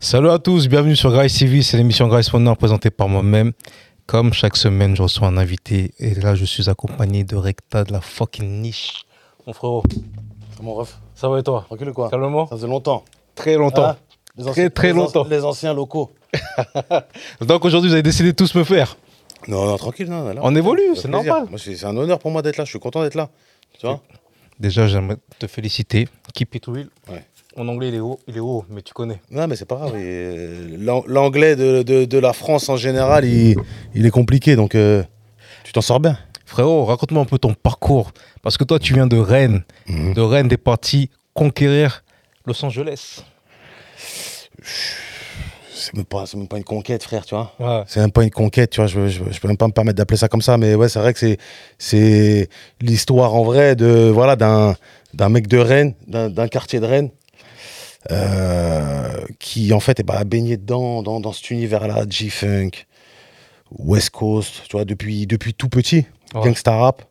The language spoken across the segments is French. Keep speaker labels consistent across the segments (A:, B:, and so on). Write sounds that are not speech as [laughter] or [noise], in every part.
A: Salut à tous, bienvenue sur Grace TV, c'est l'émission Grace Wonder présentée par moi-même. Comme chaque semaine, je reçois un invité et là, je suis accompagné de Recta de la fucking niche. Mon frérot,
B: Mon ref,
A: ça va et toi?
B: Tranquille ou quoi?
A: Calmement
B: Ça faisait longtemps.
A: Très longtemps.
B: Ah, les
A: Très, très
B: les an-
A: longtemps.
B: Les anciens locaux. [laughs]
A: Donc aujourd'hui, vous avez décidé de tous me faire.
B: Non, non, tranquille. Non, là,
A: On évolue, c'est
B: plaisir.
A: normal.
B: Moi, c'est c'est un honneur pour moi d'être là. Je suis content d'être là. Tu vois?
A: Déjà, j'aimerais te féliciter. Keep it real.
B: Ouais.
A: Mon anglais, il est haut, il est haut, mais tu connais.
B: Non, mais c'est pas grave. L'anglais de, de- de la France en général, il, il est compliqué. Donc, euh, tu t'en sors bien.
A: Frérot, raconte-moi un peu ton parcours. Parce que toi, tu viens de Rennes.
B: Mhm.
A: De Rennes, des partis conquérir Los Angeles.
B: C'est même, pas- même pas une conquête, frère, tu vois.
A: Ouais.
B: C'est même pas une conquête, tu vois. Je, je, je peux même pas me permettre d'appeler ça comme ça, mais ouais, c'est vrai que c'est, l'histoire en vrai de voilà d'un, mec de Rennes, d'un quartier de Rennes, euh, qui en fait est bah, baigné dedans, dans, dans cet univers-là, G-Funk, West Coast, tu vois, depuis, depuis tout petit,
A: Ouais.
B: gangsta rap.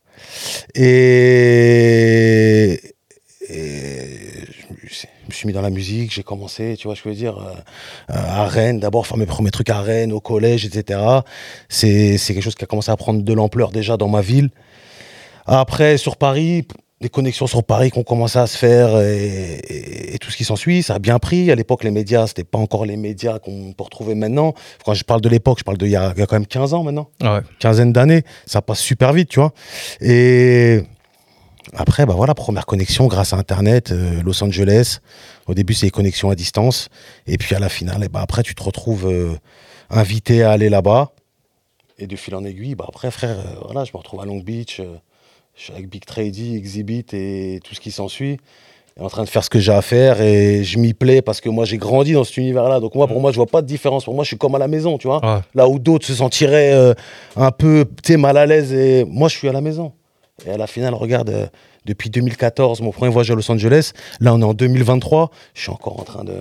B: Et, et je, me suis- mis dans la musique, j'ai commencé, tu vois, je veux dire, euh, à Rennes, d'abord faire mes premiers trucs à Rennes, au collège, etc. C'est c'est quelque chose qui a commencé à prendre de l'ampleur déjà dans ma ville. Après, sur Paris, des connexions sur Paris qui ont commencé à se faire et, et- et tout ce qui s'ensuit, ça a bien pris. À l'époque, les médias, c'était pas encore les médias qu'on peut retrouver maintenant. Quand je parle de l'époque, je parle d'il y, y a quand même 15 ans maintenant
A: Ouais.
B: quinzaine d'années, ça passe super vite, tu vois. Et après, bah voilà, première connexion grâce à Internet, euh, Los Angeles. Au début, c'est les connexions à distance. Et puis à la finale, et bah après, tu te retrouves euh, invité à aller là-bas. Et de fil en aiguille, bah après, frère, euh, voilà, je me retrouve à Long Beach. Je suis avec Big Trady, Exhibit et tout ce qui s'ensuit. En train de faire ce que j'ai à faire et je m'y plais parce que moi j'ai grandi dans cet univers-là. Donc moi, pour moi, je vois pas de différence. Pour moi, je suis comme à la maison, tu vois.
A: Ouais.
B: Là où d'autres se sentiraient euh, un peu mal à l'aise. Et moi, je suis à la maison. Et à la finale, regarde, euh, depuis 2014, mon premier voyage à Los Angeles. Là, on est en 2023. Je suis encore en train de,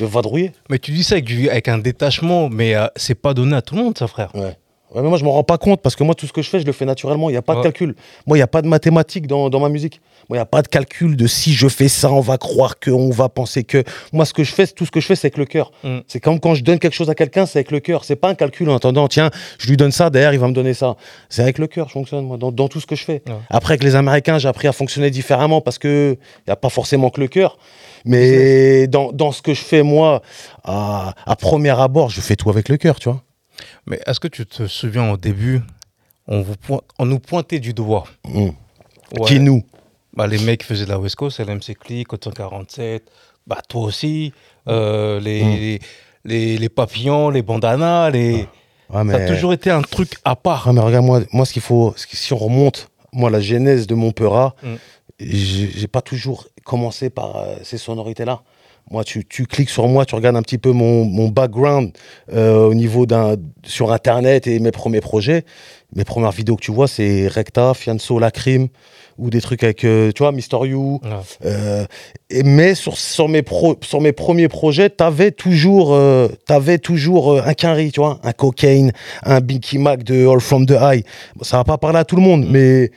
B: de vadrouiller.
A: Mais tu dis ça avec, du- avec un détachement, mais euh, c'est pas donné à tout le monde, ça, frère.
B: Ouais. Mais moi, je m'en rends pas compte parce que moi, tout ce que je fais, je le fais naturellement. Il n'y a pas
A: Ouais.
B: de calcul. Moi, il n'y a pas de mathématiques dans, dans ma musique. Moi, il n'y a pas de calcul de si je fais ça, on va croire que, on va penser que. Moi, ce que je fais, tout ce que je fais, c'est avec le cœur.
A: Mm.
B: C'est comme quand je donne quelque chose à quelqu'un, c'est avec le cœur. C'est pas un calcul en attendant, tiens, je lui donne ça, derrière, il va me donner ça. C'est avec le cœur, je fonctionne, moi, dans, dans tout ce que je fais.
A: Ouais.
B: Après, avec les Américains, j'ai appris à fonctionner différemment parce que il n'y a pas forcément que le cœur. Mais dans, dans ce que je fais, moi, à, à premier abord, je fais tout avec le cœur, tu vois.
A: Mais est-ce que tu te souviens au début, on, vous on nous pointait du doigt?
B: Mm.
A: Ouais.
B: Qui nous?
A: Bah, Les mecs qui faisaient de la West Coast, LMC Click, Coton 47, bah, toi aussi, euh, les,
B: Mm.
A: les, les, les papillons, les bandanas, les...
B: Ouais,
A: ça a toujours été un truc à part.
B: Ah, mais regarde, moi, moi ce qu'il faut, ce si on remonte, moi, la genèse de mon Peura,
A: Mm.
B: j'ai j'ai pas toujours commencé par euh, ces sonorités-là. Moi, tu, tu cliques sur moi, tu regardes un petit peu mon, mon background euh, au niveau d'un sur Internet et mes premiers projets. Mes premières vidéos que tu vois, c'est Recta, Fianso, Lacrim, ou des trucs avec, euh, tu vois, Mister You.
A: Ouais.
B: Euh, et, mais sur, sur, mes pro- sur mes premiers projets, t'avais toujours, t'avais toujours un Quinry, tu vois, un Cocaine, un Binky Mac de All From The High. Bon, ça va pas parler à tout le monde, mais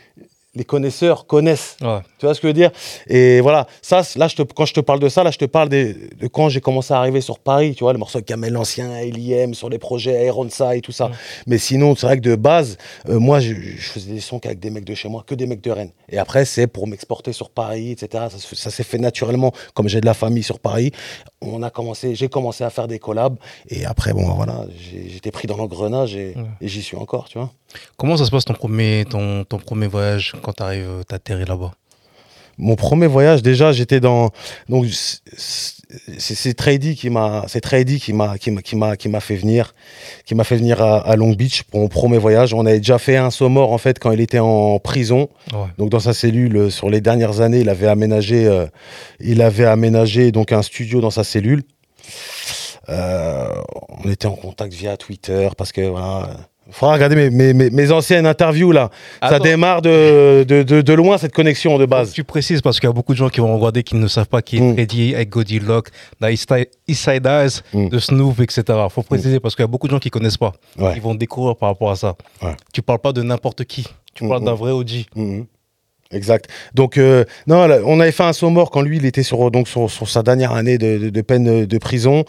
B: les connaisseurs connaissent.
A: Ouais.
B: Tu vois ce que je veux dire? Et voilà, ça, là, je te, quand je te parle de ça, là, je te parle des- de quand j'ai commencé à arriver sur Paris, tu vois, le morceau Kamel l'Ancien, LIM, sur les projets Aeronsa et tout ça. Mais sinon, c'est vrai que de base, euh, moi, je, je faisais des sons qu'avec des mecs de chez moi, que des mecs de Rennes. Et après, c'est pour m'exporter sur Paris, etc. Ça, s'est fait naturellement, comme j'ai de la famille sur Paris. On a commencé, j'ai commencé à faire des collabs. Et après, bon, voilà, j'étais pris dans l'engrenage et, j'y suis encore, tu vois.
A: Comment ça se passe ton premier, ton, ton premier voyage quand t'arrives, euh, t'atterris là-bas?
B: Mon premier voyage, déjà, j'étais dans. Donc, c'est Trady qui m'a, c'est Trady qui m'a, qui m'a, qui m'a, qui m'a fait venir, qui m'a fait venir à, à Long Beach pour mon premier voyage. On avait déjà fait un saut mort en fait quand il était en prison.
A: Ouais.
B: Donc dans sa cellule, euh, sur les dernières années, il avait aménagé, euh, il avait aménagé donc un studio dans sa cellule. Euh, on était en contact via Twitter parce que voilà. Faudra regarder mes, mes, mes, mes anciennes interviews là. ça démarre de, de, de, de loin cette connexion de base.
A: Tu précises parce qu'il y a beaucoup de gens qui vont regarder qui ne savent pas qui est
B: Mm.
A: Freddy avec Goldie Lock, dans East Side East Side Eyes,
B: Mm.
A: de Snoop, etc. Faut préciser parce qu'il y a beaucoup de gens qui connaissent pas.
B: Ouais.
A: Ils vont découvrir par rapport à ça.
B: Ouais.
A: Tu parles pas de n'importe qui. Tu
B: Mm,
A: parles
B: mm.
A: d'un vrai OG.
B: Exact. Donc, euh, non, là, on avait fait un saut mort quand lui, il était sur, donc, sur, sur sa dernière année de, de- de peine de prison.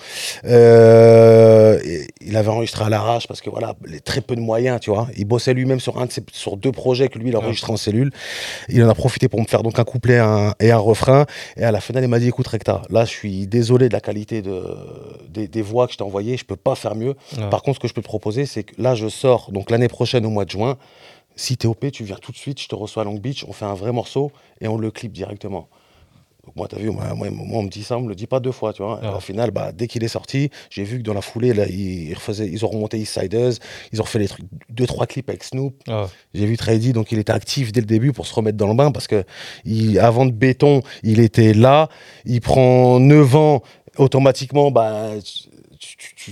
B: Euh, et il avait enregistré à l'arrache parce que voilà, les très peu de moyens, tu vois. Il bossait lui-même sur, un de ses- sur deux projets que lui, il a
A: Ouais.
B: enregistré en cellule. Il en a profité pour me faire donc un couplet un- et un refrain. Et à la finale, il m'a dit écoute, Recta, là, je suis désolé de la qualité de, des, des voix que je t'ai envoyées. Je peux pas faire mieux.
A: Ouais.
B: Par contre, ce que je peux te proposer, c'est que là, je sors donc l'année prochaine au mois de juin. Si t'es OP, tu viens tout de suite, je te reçois à Long Beach, on fait un vrai morceau et on le clip directement. Donc moi, t'as vu, moi, moi, moi, on me dit ça, on me le dit pas deux fois, tu vois. Et
A: Ah.
B: Au final, bah, dès qu'il est sorti, j'ai vu que dans la foulée, là, ils, ils refaisaient- ils ont remonté East Siders, ils ont refait les trucs, deux, trois clips avec Snoop.
A: Ouais.
B: J'ai vu Trady, donc il était actif dès le début pour se remettre dans le bain parce que il, avant de béton, il était là. Il prend 9 ans, automatiquement, bah,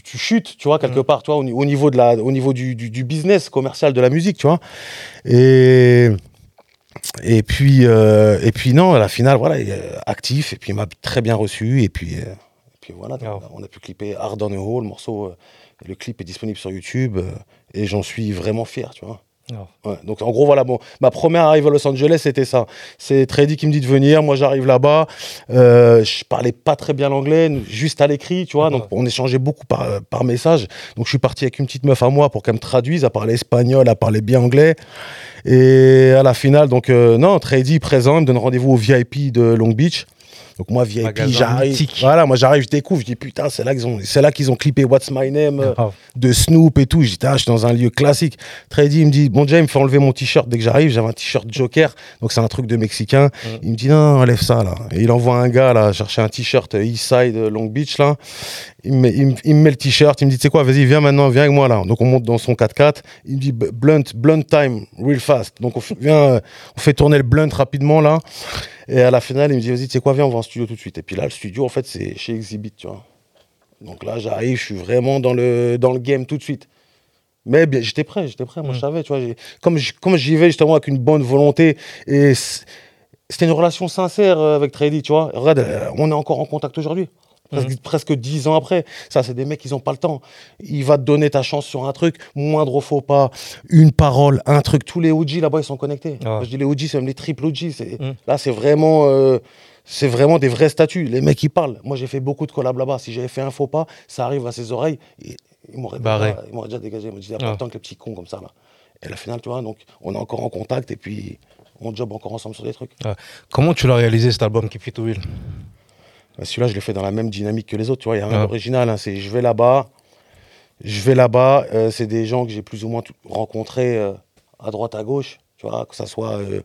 B: tu, chutes, tu vois, quelque
A: Mm.
B: part, tu vois, au, ni- au niveau, de la, au niveau du, du- du business commercial de la musique, tu vois. Et. Et puis, euh, et puis non, à la finale, voilà, il est actif, et puis il m'a très bien reçu, et puis, euh, et puis voilà, on a pu clipper Hard on the Hole, le morceau, euh, le clip est disponible sur YouTube, et j'en suis vraiment fier, tu vois.
A: Ouais.
B: Donc en gros, voilà, bon, ma première arrivée à Los Angeles, c'était ça. C'est Trady qui me dit de venir, moi j'arrive là-bas. Euh, je parlais pas très bien l'anglais, juste à l'écrit, tu vois, donc on échangeait beaucoup par, euh, par message. Donc je suis parti avec une petite meuf à moi pour qu'elle me traduise, à parler espagnol, à parler bien anglais. Et à la finale, donc euh, non, Trady présent, il me donne rendez-vous au VIP de Long Beach. Donc moi, VIP, j'arrive. Voilà, moi j'arrive, je découvre, je dis putain, c'est là qu'ils ont, c'est là qu'ils ont clippé What's My Name. euh, de Snoop et tout. Je dis, ah, je suis dans un lieu classique. Trady, il me dit, bon, Jay, il me fait enlever mon t-shirt dès que j'arrive. J'avais un t-shirt Joker, donc c'est un truc de Mexicain. Il me dit, non, enlève ça, là. Et il envoie un gars, là, chercher un t-shirt Eastside euh, Long Beach, là. Il me, met- il me- il me met le t-shirt, il me dit, tu sais quoi, vas-y, viens maintenant, viens avec moi, là. Donc on monte dans son 4x4. Il me dit, blunt, blunt time, real fast. Donc on euh, on fait tourner le blunt rapidement, là. Et à la finale, il me dit, vas-y, tu sais quoi, viens, on va en studio tout de suite. Et puis là, le studio, en fait, c'est chez Exhibit, tu vois. Donc là, j'arrive, je suis vraiment dans le, dans le game tout de suite. Mais bien, j'étais prêt, j'étais prêt, moi
A: Mm.
B: je savais, tu vois. Comme, comme j'y vais justement avec une bonne volonté, et c'était une relation sincère euh, avec Trady, tu vois. Regarde, euh, on est encore en contact aujourd'hui. Presque, presque dix ans après. Ça, c'est des mecs, ils n'ont pas le temps. Il va te donner ta chance sur un truc, moindre faux pas, une parole, un truc. Tous les OG là-bas, ils sont connectés. Moi, je dis les OG, c'est même les triple OG.
A: Mm.
B: Là, c'est vraiment, euh, c'est vraiment des vrais statuts. Les mecs, ils parlent. Moi, j'ai fait beaucoup de collabs là-bas. Si j'avais fait un faux pas, ça arrive à ses oreilles. et- Ils m'auraient ils m'auraient déjà dégagé. Ils m'ont dit, il n'y a pas
A: Ouais.
B: le temps que les petits cons comme ça. Là. Et la finale, tu vois, donc, on est encore en contact et puis on job encore ensemble sur des trucs.
A: Comment tu l'as réalisé cet album Keep It Will
B: Celui-là, je l'ai fait dans la même dynamique que les autres. Tu vois, il y a rien
A: Ouais.
B: d'original. hein. C'est je vais là-bas, je vais là-bas. euh, c'est des gens que j'ai plus ou moins rencontrés euh, à droite, à gauche. Tu vois, que ça soit euh,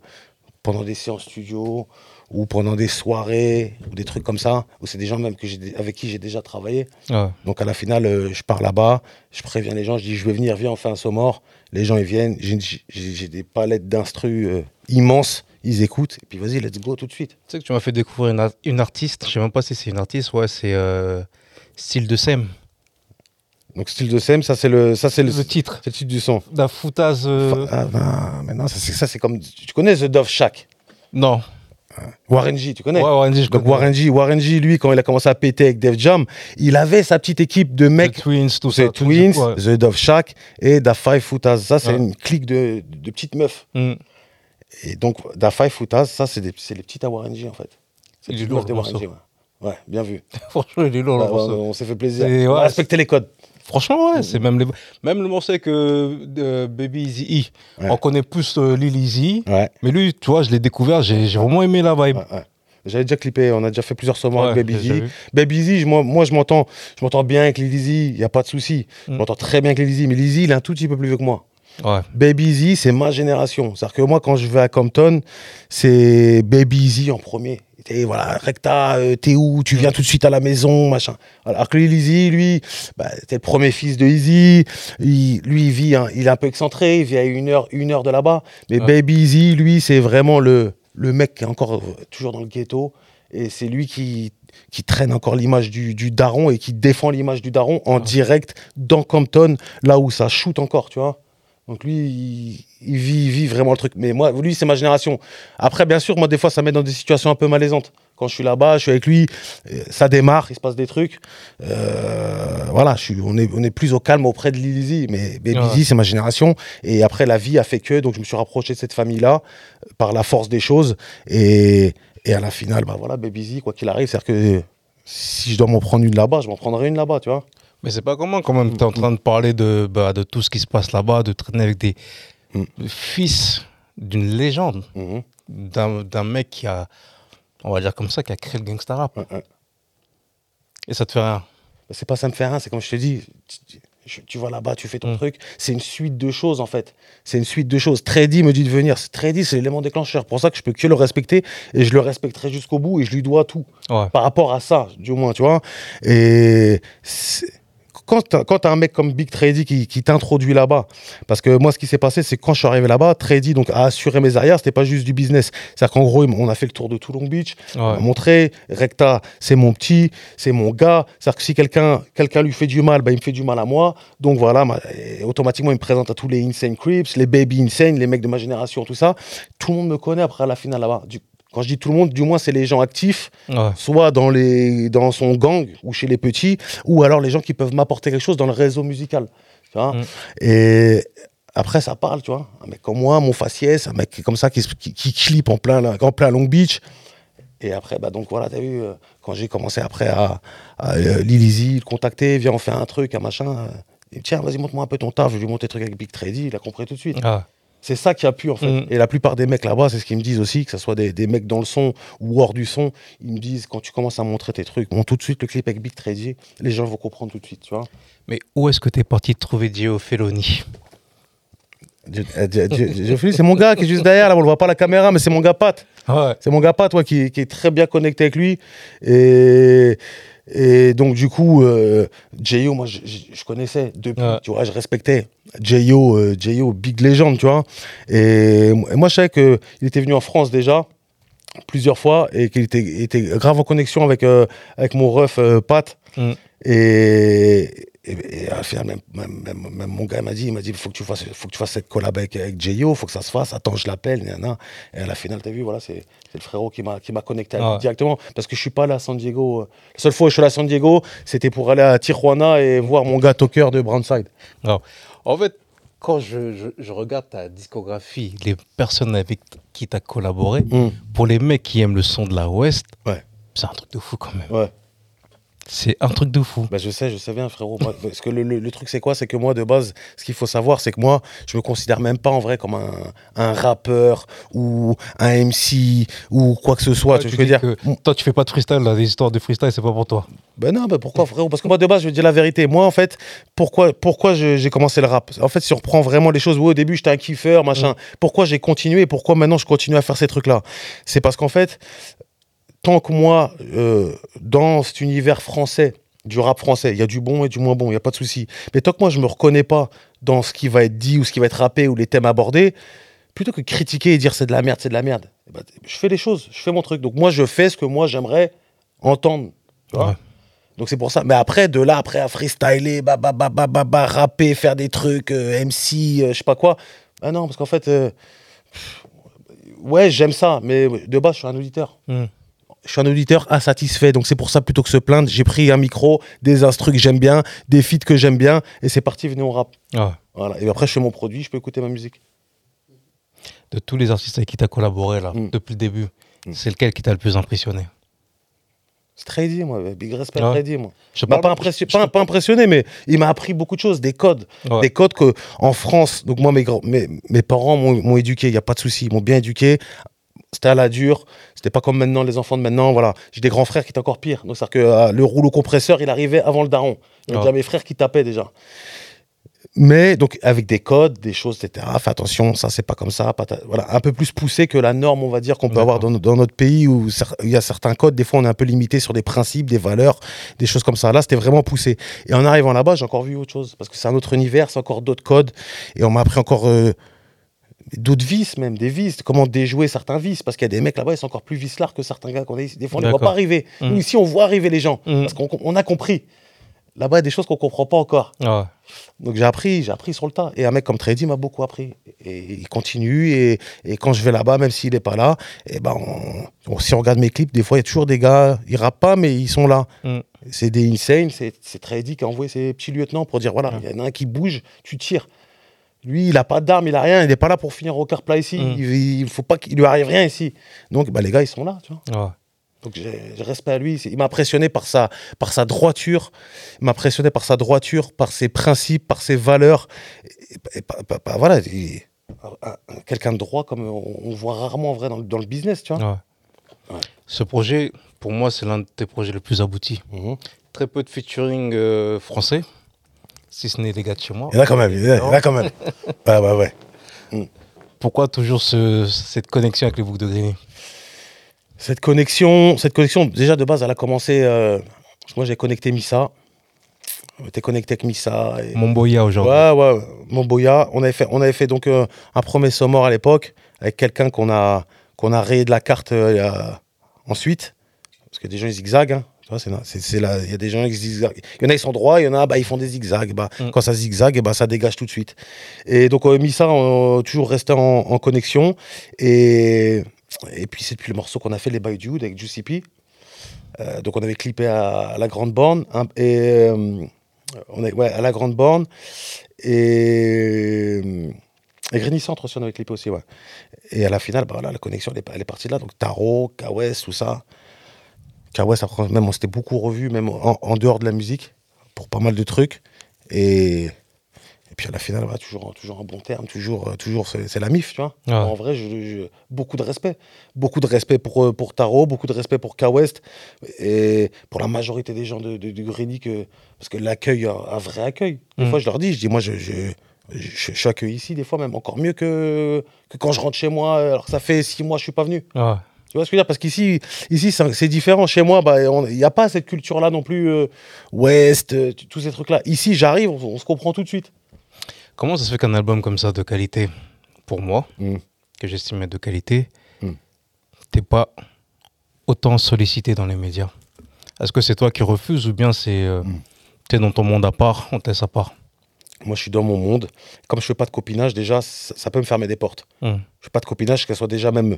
B: pendant des séances studio ou pendant des soirées ou des trucs comme ça. Ou c'est des gens même que avec qui j'ai déjà travaillé.
A: Ouais.
B: Donc à la finale, je pars là-bas, je préviens les gens, je dis je vais venir, viens, on fait un saut mort. Les gens ils viennent, j'ai des palettes d'instru immenses, ils écoutent et puis vas-y, let's go tout de suite.
A: Tu sais que tu m'as fait découvrir une, ar- une artiste, je sais même pas si c'est une artiste, ouais, c'est euh, Style de Sem.
B: Donc style de Sem, ça c'est le, ça c'est le,
A: Le titre.
B: c'est le titre du son.
A: La foutaise. euh,
B: Ah, ben, mais non, ça c'est ça c'est comme tu connais The Dove Shack,
A: Non.
B: Warren G, tu connais?
A: Ouais, Warren G, je
B: Donc
A: connais.
B: Warren G, Warren G, lui, quand il a commencé à péter avec Def Jam, il avait sa petite équipe de
A: The
B: mecs
A: Twins, tout ça.
B: The Twins,
A: ouais.
B: The Dove Shack et Da Five Footas. Ça, c'est
A: Ouais.
B: une clique de, de petites meufs.
A: Mm.
B: Et donc, Da Five Footas, ça, c'est des- les Warren G, en fait. C'est petites
A: lourd,
B: meufs de
A: le
B: Warren G,
A: morceau.
B: ouais. Ouais, bien vu. [laughs]
A: Franchement, il est lourd, le
B: Ouais,
A: morceau.
B: on s'est fait plaisir.
A: C'est-
B: On a
A: ouais,
B: respecté les codes.
A: Franchement, ouais, c'est même, les... même le morceau que de Baby Easy E.
B: Ouais.
A: On connaît plus euh, Lil Easy.
B: Ouais.
A: Mais lui, tu vois, je l'ai découvert, j'ai j'ai vraiment aimé la vibe.
B: J'avais déjà clippé, on a déjà fait plusieurs sommets avec Baby Z.
A: vu.
B: Baby Z, je- moi, moi je m'entends je m'entends bien avec Lil Easy, il n'y a pas de souci. Je
A: Mm.
B: m'entends très bien avec Lil Easy, mais Lil Easy, il est un tout petit peu plus vieux que moi.
A: Ouais.
B: Baby Z, c'est ma génération. C'est-à-dire que moi, quand je vais à Compton, c'est Baby Z en premier. Et voilà, Recta, euh, t'es où? Tu viens tout de suite à la maison, machin. Alors que Easy, lui, bah, t'es le premier fils de Easy. Il- lui, il vit, hein, il est un peu excentré, il vit à une heure, une heure de là-bas. Mais
A: Ouais.
B: Baby Z, lui, c'est vraiment le, le mec qui est encore euh, toujours dans le ghetto. Et c'est lui qui, qui traîne encore l'image du, du daron et qui défend l'image du daron en
A: Ouais.
B: direct dans Compton, là où ça shoot encore, tu vois. Donc lui, il, il vit, il vit vraiment le truc. Mais moi, lui, c'est ma génération. Après, bien sûr, moi, des fois, ça me met dans des situations un peu malaisantes. Quand je suis là-bas, je suis avec lui, euh, ça démarre, il se passe des trucs. Euh, voilà, je suis, on, est, on est plus au calme auprès de Lizzy. Mais, mais
A: Ouais.
B: C'est ma génération. Et après, la vie a fait que, donc je me suis rapproché de cette famille-là euh, par la force des choses. Et, et à la finale, bah voilà, Baby Z, quoi qu'il arrive, c'est-à-dire que si je dois m'en prendre une là-bas, je m'en prendrai une là-bas, tu vois.
A: Mais c'est pas comment quand même. Tu es en train de parler de, bah, de tout ce qui se passe là-bas, de traîner avec des fils d'une légende,
B: Mhm.
A: d'un d'un mec qui a, on va dire comme ça, qui a créé le gangsta rap.
B: Ouais.
A: Et ça te fait rien.
B: C'est pas ça me fait rien, c'est comme je te dis. tu- tu- Tu vas là-bas, tu fais ton
A: Mm.
B: truc. C'est une suite de choses en fait. C'est une suite de choses. Trady me dit de venir. Trady, c'est l'élément déclencheur. Pour ça que je peux que le respecter et je le respecterai jusqu'au bout et je lui dois tout
A: Ouais.
B: par rapport à ça, du moins, tu vois. Et c'est- quand quand t'as un mec comme Big Trady qui, qui t'introduit là-bas, parce que moi, ce qui s'est passé, c'est que quand je suis arrivé là-bas, Trady donc, a assuré mes arrières, c'était pas juste du business. C'est-à-dire qu'en gros, on a fait le tour de tout Long Beach, on m'a montré, Recta, c'est mon petit, c'est mon gars. C'est-à-dire que si quelqu'un quelqu'un lui fait du mal, bah, il me fait du mal à moi. Donc voilà, automatiquement, il me présente à tous les Insane Crips, les Baby Insane, les mecs de ma génération, tout ça. Tout le monde me connaît après à la finale là-bas. Du- Quand je dis tout le monde, du moins, c'est les gens actifs
A: Ouais.
B: soit dans, les, dans son gang ou chez les petits, ou alors les gens qui peuvent m'apporter quelque chose dans le réseau musical. Tu vois
A: Mm.
B: Et après, ça parle, tu vois. Un mec comme moi, mon faciès, un mec comme ça qui, qui, qui clip en plein, là, en plein Long Beach. Et après, bah donc voilà, t'as vu, euh, quand j'ai commencé après à, à euh, Lil Easy, le contacter, viens, on fait un truc, un machin. euh, tiens, vas-y, montre-moi un peu ton taf. Je lui montre des trucs avec Big Trady, il a compris tout de suite.
A: Ah.
B: C'est ça qui a pu en fait.
A: Mm.
B: Et la plupart des mecs là-bas, c'est ce qu'ils me disent aussi, que ce soit des, des mecs dans le son ou hors du son, ils me disent quand tu commences à montrer tes trucs, montre tout de suite le clip avec Big Trady, les gens vont comprendre tout de suite, tu vois.
A: Mais où est-ce que tu es parti trouver Gio Feloni
B: euh, C'est mon gars qui est juste derrière, là, on le voit pas à la caméra, mais c'est mon gars Pat.
A: Ouais.
B: C'est mon gars Pat, ouais, qui, qui est très bien connecté avec lui. Et, et donc, du coup, euh, J.O., moi, je, connaissais depuis,
A: Ouais.
B: tu vois, je respectais. J.O., euh, J.O., big légende, tu vois. Et, et moi, je savais qu'il était venu en France déjà plusieurs fois et qu'il était, était grave en connexion avec, euh, avec mon ref euh, Pat.
A: Mm.
B: Et, et, et à la fin, même, même, mon gars m'a dit, il m'a dit, faut que tu fasses, faut que tu fasses cette collab avec, avec J.O., faut que ça se fasse. Attends, je l'appelle, nana. Et à la finale, t'as vu, voilà, c'est le frérot qui m'a qui m'a connecté
A: Ouais.
B: directement. Parce que je suis pas allé à San Diego. euh, La seule fois où je suis allé à San Diego, c'était pour aller à Tijuana et voir mon gars Tucker de Brownside.
A: En fait, quand je, je- je regarde ta discographie, les personnes avec qui tu as collaboré, pour les mecs qui aiment le son de la West,
B: Ouais.
A: c'est un truc de fou quand même.
B: Ouais.
A: C'est un truc de fou.
B: Bah, je sais, je sais bien, frérot. Parce que le, le- le truc, c'est quoi? C'est que moi, de base, ce qu'il faut savoir, c'est que moi, je me considère même pas en vrai comme un, un rappeur ou un MC ou quoi que ce soit. tu que je veux dire?
A: que toi, tu fais pas de freestyle, là, des histoires de freestyle, c'est pas pour toi.
B: Ben non, ben pourquoi frérot? Parce que moi de base, je dire la vérité. Moi en fait, pourquoi, pourquoi j'ai commencé le rap? En fait, si on reprend vraiment les choses, ouais, au début j'étais un kiffeur, machin. Pourquoi j'ai continué? Et pourquoi maintenant je continue à faire ces trucs-là? C'est parce qu'en fait, tant que moi, euh, dans cet univers français, du rap français, il y a du bon et du moins bon, il n'y a pas de souci. Mais tant que moi je me reconnais pas dans ce qui va être dit ou ce qui va être rappé ou les thèmes abordés, plutôt que critiquer et dire c'est de la merde, c'est de la merde, eh ben, je fais les choses, je fais mon truc. Donc moi je fais ce que moi j'aimerais entendre. tu vois
A: Ouais.
B: donc c'est pour ça. Mais après, de là, après à freestyler, bah, bah, bah, bah, bah, bah, rapper, faire des trucs, euh, MC, euh, je sais pas quoi. Bah non, parce qu'en fait, euh, ouais, j'aime ça, mais de base, je suis un auditeur.
A: Mm.
B: Je suis un auditeur insatisfait, donc c'est pour ça, plutôt que se plaindre, j'ai pris un micro, des instrus que j'aime bien, des feats que j'aime bien, et c'est parti, venez on rap.
A: Ouais.
B: Voilà. Et après, je fais mon produit, je peux écouter ma musique.
A: De tous les artistes avec qui tu as collaboré, là,
B: Mm.
A: depuis le début,
B: Mm.
A: c'est lequel qui t'a le plus impressionné?
B: C'est Trady, moi, big respect
A: Ouais.
B: Trady, moi.
A: Je parle-
B: pas, impression- pas, pas impressionné, mais il m'a appris beaucoup de choses, des codes.
A: Ouais.
B: Des codes que en France, donc moi, mes, mes, mes parents m'ont m'ont éduqué, il n'y a pas de souci, ils m'ont bien éduqué. C'était à la dure, c'était pas comme maintenant, les enfants de maintenant, voilà. J'ai des grands frères qui étaient encore pires. Donc, c'est-à-dire que euh, le rouleau compresseur, il arrivait avant le daron. Il y a déjà mes frères qui tapaient déjà. Mais donc, avec des codes, des choses, etc. Fais attention, ça, c'est pas comme ça. pas ta- voilà, un peu plus poussé que la norme, on va dire, qu'on peut avoir dans, no- dans notre pays où il y a certains codes. Des fois, on est un peu limité sur des principes, des valeurs, des choses comme ça. Là, c'était vraiment poussé. Et en arrivant là-bas, j'ai encore vu autre chose. Parce que c'est un autre univers, c'est encore d'autres codes. Et on m'a appris encore euh, d'autres vices, même, des vices. Comment déjouer certains vices. Parce qu'il y a des mecs là-bas, ils sont encore plus vicelards que certains gars qu'on a ici. Des fois, on ne voit pas arriver.
A: Mhm.
B: Nous, ici, on voit arriver les gens.
A: Mhm.
B: Parce qu'on on a compris. Là-bas, il y a des choses qu'on comprend pas encore.
A: Ouais.
B: Donc j'ai appris, j'ai appris sur le tas. Et un mec comme Trady m'a beaucoup appris. Et il continue. Et, et quand je vais là-bas, même s'il n'est pas là, et ben on- on- si on regarde mes clips, des fois, il y a toujours des gars, ils rappent pas, mais ils sont là.
A: Mm.
B: C'est des insane, c'est c'est Trady qui a envoyé ses petits lieutenants pour dire voilà, il y en a un qui bouge, tu tires. Lui, il a pas d'arme, il a rien, il n'est pas là pour finir au quart plat ici.
A: Mm.
B: Il, il faut pas qu'il lui arrive rien ici. Donc bah, les gars, ils sont là, tu vois.
A: Ouais.
B: Donc j'ai j'ai respect à lui. Il m'a impressionné par sa, par sa droiture. Il m'a impressionné par sa droiture, par ses principes, par ses valeurs. Et, et pas- pas- pas- voilà, il- un- un- quelqu'un de droit comme on, on voit rarement en vrai dans, le- dans le business, tu vois.
A: Ouais.
B: Ouais.
A: Ce projet, pour moi, c'est l'un de tes projets les plus aboutis.
B: Mhm.
A: Très peu de featuring euh, français, si ce n'est des gars de chez moi.
B: Il y en a quand même, il y en a- quand même. [laughs] ouais, ouais, ouais.
A: Pourquoi toujours ce- cette connexion avec les boucles de Grigny?
B: Cette connexion, cette connexion, déjà de base, elle a commencé. euh, moi, j'ai connecté Missa. On était connecté avec Missa. Et...
A: Mon boya aujourd'hui.
B: Ouais, ouais, mon Boya. On avait fait, on avait fait donc euh, un premier sommaire à l'époque avec quelqu'un qu'on a, qu'on a rayé de la carte euh, ensuite. Parce que des gens ils zigzaguent. hein. C'est, là, il y a des gens qui zigzaguent. Il y en a ils sont droits, il y en a bah, ils font des zigzags. Bah,
A: Mm.
B: Quand ça zigzague, bah, ça dégage tout de suite. Et donc on a mis ça, on a toujours resté en, en connexion. Et, et puis c'est depuis le morceau qu'on a fait les By Dude avec Juicy P. Euh, donc on avait clippé à, à la Grande Borne. hein, et euh, on est, ouais, à la Grande Borne. Et, et Grigny Centre aussi, on avait clippé aussi, ouais. Et à la finale, bah voilà, la connexion, elle est, elle est partie de là. Donc Taro, Kawes, tout ça. Après, même on s'était beaucoup revu, même en, en dehors de la musique, pour pas mal de trucs. Et, et puis à la finale, voilà, toujours, toujours en bon terme, toujours, euh, toujours c'est la MIF, tu vois.
A: Ouais.
B: En vrai, je, je- beaucoup de respect. Beaucoup de respect pour, euh, pour Taro, beaucoup de respect pour Kawest et pour la majorité des gens de, de, de Grigny, que, parce que l'accueil, un, un vrai accueil. Des
A: Mm.
B: fois, je leur dis, je dis, moi, je, je, je, je suis accueilli ici, des fois même encore mieux que, que quand je rentre chez moi, alors que ça fait six mois que je suis pas venu.
A: Ouais.
B: Tu vois ce que je veux dire? Parce qu'ici, ici, c'est différent. Chez moi, bah, il n'y a pas cette culture-là non plus, euh, ouest, euh, tous ces trucs-là. Ici, j'arrive, on, on se comprend tout de suite.
A: Comment ça se fait qu'un album comme ça de qualité, pour moi,
B: Mm.
A: que j'estime être de qualité,
B: Mm.
A: t'es pas autant sollicité dans les médias? Est-ce que c'est toi qui refuses ou bien c'est euh,
B: Mm.
A: t'es dans ton monde à part, on te laisse à part?
B: Moi, je suis dans mon monde. Comme je fais pas de copinage, déjà, ça, ça peut me fermer des portes.
A: Mm.
B: Je fais pas de copinage, que ce soit déjà même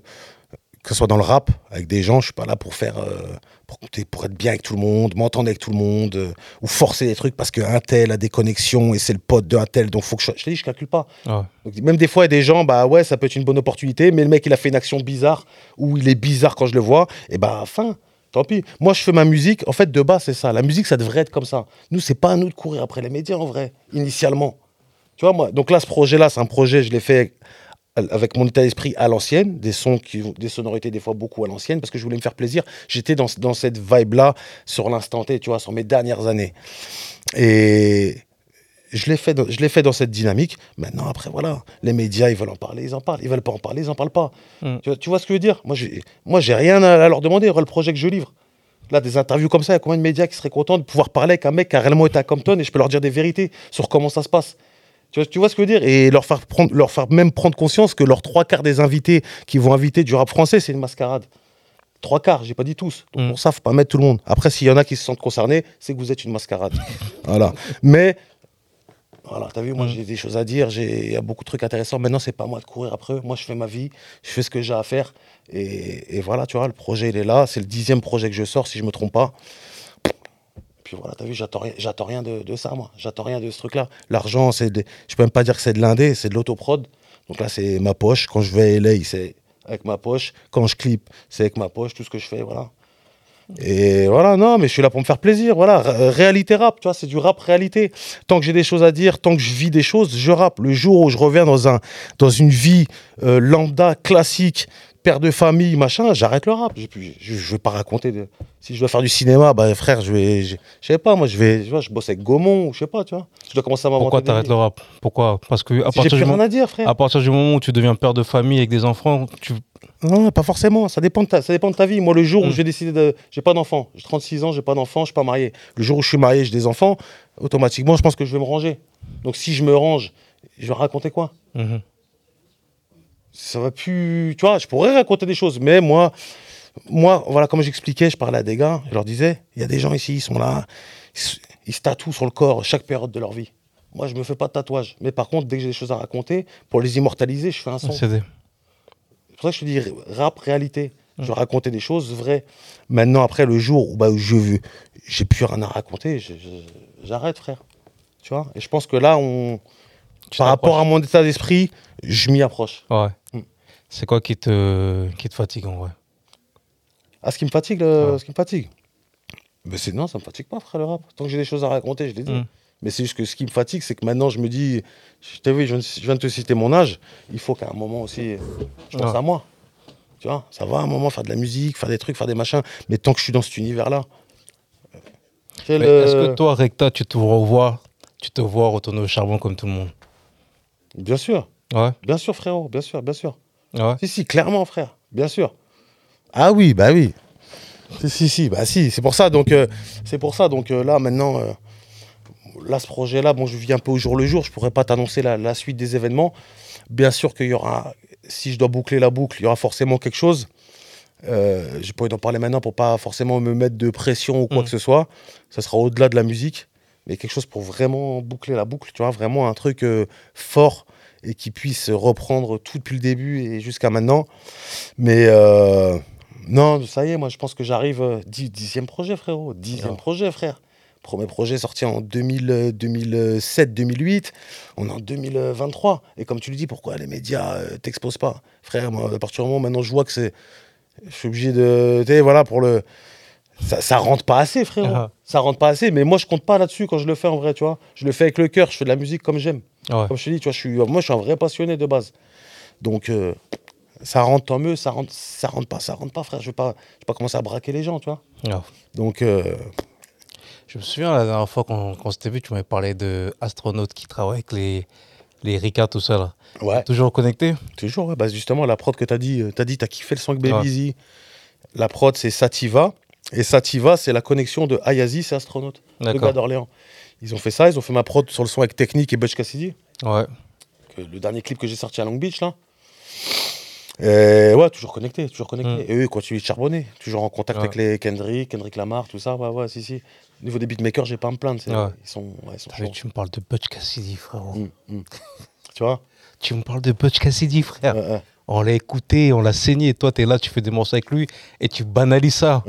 B: que ce soit dans le rap avec des gens, je suis pas là pour faire euh, pour, pour être bien avec tout le monde, m'entendre avec tout le monde euh, ou forcer des trucs parce qu'un tel a des connexions et c'est le pote d'un tel, donc faut que je, je te dis, je calcule pas. Donc, même des fois, il y a des gens, bah ouais, ça peut être une bonne opportunité, mais le mec, il a fait une action bizarre ou il est bizarre quand je le vois, et bah fin. Tant pis. Moi, je fais ma musique. En fait, de base, c'est ça. La musique, ça devrait être comme ça. Nous, c'est pas à nous de courir après les médias, en vrai, initialement. Tu vois, moi, donc là, ce projet-là, c'est un projet, je l'ai fait avec mon état d'esprit à l'ancienne, des sons qui des sonorités des fois beaucoup à l'ancienne, parce que je voulais me faire plaisir. J'étais dans, dans cette vibe-là sur l'instant T, tu vois, sur mes dernières années. Et je l'ai fait, dans- je l'ai fait dans cette dynamique. Maintenant, après, voilà, les médias, ils veulent en parler, ils en parlent. Ils veulent pas en parler, ils en parlent pas.
A: Mm.
B: Tu, vois, tu vois ce que je veux dire? Moi, j'ai, moi, j'ai rien à, à leur demander. Regarde le projet que je livre. Là, des interviews comme ça, il y a combien de médias qui seraient contents de pouvoir parler avec un mec qui a réellement été à Compton et je peux leur dire des vérités sur comment ça se passe? Tu vois, tu vois ce que je veux dire? Et leur faire, prendre, leur faire même prendre conscience que leurs trois quarts des invités qui vont inviter du rap français, c'est une mascarade. Trois quarts, j'ai pas dit tous. Donc
A: Mm.
B: pour ça, faut pas mettre tout le monde. Après, s'il y en a qui se sentent concernés, c'est que vous êtes une mascarade. [laughs] voilà. Mais voilà, t'as vu, moi
A: Mm.
B: j'ai des choses à dire, j'ai il y a beaucoup de trucs intéressants. Maintenant, c'est pas moi de courir après eux. Moi, je fais ma vie, je fais ce que j'ai à faire. Et, et voilà, tu vois, le projet, il est là. C'est le dixième projet que je sors, si je me trompe pas. Voilà, t'as vu, j'attends rien, de, de ça, moi. J'attends rien de ce truc-là. L'argent, c'est des- je peux même pas dire que c'est de l'indé, c'est de l'autoprod. Donc là, c'est ma poche. Quand je vais à LA, c'est avec ma poche. Quand je clip, c'est avec ma poche. Tout ce que je fais, voilà. Et voilà, non, mais je suis là pour me faire plaisir. Voilà, Ré- réalité rap, tu vois, c'est du rap réalité. Tant que j'ai des choses à dire, tant que je vis des choses, je rappe. Le jour où je reviens dans, un, dans une vie euh, lambda, classique, père de famille, machin, j'arrête le rap. Plus- Je, je vais pas raconter. De... Si je dois faire du cinéma, bah frère, je vais. Je je sais pas, moi, je vais. Je, vois, je bosse avec Gaumont, ou je sais pas, tu vois. Je dois commencer à m'inventer.
A: Pourquoi t'arrêtes le rap? Pourquoi? Parce que à
B: Si
A: partir,
B: plus
A: du moment,
B: à dire, frère.
A: à partir du moment où tu deviens père de famille avec des enfants, tu
B: Non, pas forcément. Ça dépend de ta, ça dépend de ta vie. Moi, le jour où
A: Mm.
B: j'ai décidé de. J'ai pas d'enfant. J'ai 36 ans, j'ai pas d'enfant, je suis pas marié. Le jour où je suis marié, j'ai des enfants, automatiquement, je pense que je vais me ranger. Donc, si je me range, je vais raconter quoi?
A: Mhm.
B: Ça va plus. Tu vois, je pourrais raconter des choses, mais moi, moi, voilà, comme j'expliquais, je parlais à des gars, je leur disais, il y a des gens ici, ils sont là, ils se tatouent sur le corps chaque période de leur vie. Moi, je me fais pas de tatouage. Mais par contre, dès que j'ai des choses à raconter, pour les immortaliser, je fais un son. C'est pour ça que je te dis rap, réalité. Je racontais des choses vraies. Maintenant, après, le jour où, bah, je veux, j'ai plus rien à raconter, j'arrête, frère. Tu vois? Et je pense que là, on, par rapport à mon état d'esprit, je m'y approche.
A: Ouais.
B: Mm.
A: C'est quoi qui te, qui te fatigue en vrai?
B: Ah, ce qui me fatigue, le-
A: Ouais.
B: ce qui me fatigue? Mais c'est non, ça me fatigue pas, frère, le rap. Tant que j'ai des choses à raconter, je l'ai dit.
A: Mm.
B: Mais c'est juste que ce qui me fatigue, c'est que maintenant, je me dis, je t'ai vu, je viens, de, te citer mon âge, il faut qu'à un moment aussi, je pense à moi. Tu vois, ça va à un moment faire de la musique, faire des trucs, faire des machins, mais tant que je suis dans cet univers-là. euh, le-
A: Est-ce que toi, Recta, tu te revois, tu te vois retourner au charbon comme tout le monde?
B: Bien sûr,
A: Ouais.
B: bien sûr, frérot, bien sûr, bien sûr.
A: Ouais.
B: Si, si, clairement, frère, bien sûr. Ah oui, bah oui. Si, si, si, bah si, c'est pour ça. Donc, euh, c'est pour ça. Donc euh, là, maintenant, euh, là, ce projet-là, bon, je vis un peu au jour le jour. Je pourrais pas t'annoncer la, la suite des événements. Bien sûr qu'il y aura, si je dois boucler la boucle, il y aura forcément quelque chose. Pas envie d'en parler maintenant pour pas forcément me mettre de pression ou quoi
A: Mhm.
B: que ce soit. Ça sera au-delà de la musique, mais quelque chose pour vraiment boucler la boucle. Tu vois, vraiment un truc euh, fort et qui puisse reprendre tout depuis le début et jusqu'à maintenant. Mais euh, non, ça y est, moi je pense que j'arrive. euh, dix- dixième projet, frérot. Dixième projet, frère. Premier projet sorti en 2007-2008. On est en 2023. Et comme tu le dis, pourquoi les médias euh, t'exposent pas? Frère, moi, à partir du moment où maintenant je vois que c'est. Je suis obligé de. Tu sais, voilà, pour le. Ça, ça rentre pas assez, frérot.
A: Ah.
B: Ça rentre pas assez. Mais moi, je compte pas là-dessus quand je le fais en vrai, tu vois. Je le fais avec le cœur. Je fais de la musique comme j'aime.
A: Ouais.
B: Comme je te dis, tu vois, je suis, moi, je suis un vrai passionné de base. Donc, euh, ça rentre tant mieux, ça rentre, ça rentre pas, ça rentre pas, frère. Je vais pas, je vais pas commencer à braquer les gens, tu vois.
A: Ouais.
B: Donc, euh,
A: Je me souviens la dernière fois qu'on qu'on s'était vu, tu m'avais parlé de astronautes qui travaillent avec les, les Ricard, tout ça là.
B: ouais,
A: Toujours connecté?
B: Toujours. ouais. Bah, justement, la prod que tu as dit, tu as dit, tu as kiffé le son avec
A: Ouais.
B: Baby Z. La prod, c'est Sativa. Et Sativa, c'est la connexion de Ayazi, c'est astronaute, le gars d'Orléans. Ils ont fait ça, ils ont fait ma prod sur le son avec Technique et Butch Cassidy.
A: Ouais.
B: que le dernier clip que j'ai sorti à Long Beach, là. Et ouais, toujours connecté, toujours connecté.
A: Mm.
B: Et eux, ils continuent de charbonner. Toujours en contact
A: Ouais.
B: avec les Kendrick, Kendrick Lamar, tout ça. Ouais, ouais, si, si. Au niveau des beatmakers, j'ai pas à me plaindre.
A: Ouais.
B: Ils sont, ouais, ils sont.
A: Tu me parles de Butch Cassidy, frérot.
B: Mm, mm. Tu vois?
A: Tu me parles de Butch Cassidy, frère. On l'a écouté, on l'a saigné. Toi, t'es là, tu fais des morceaux avec lui et tu banalises ça.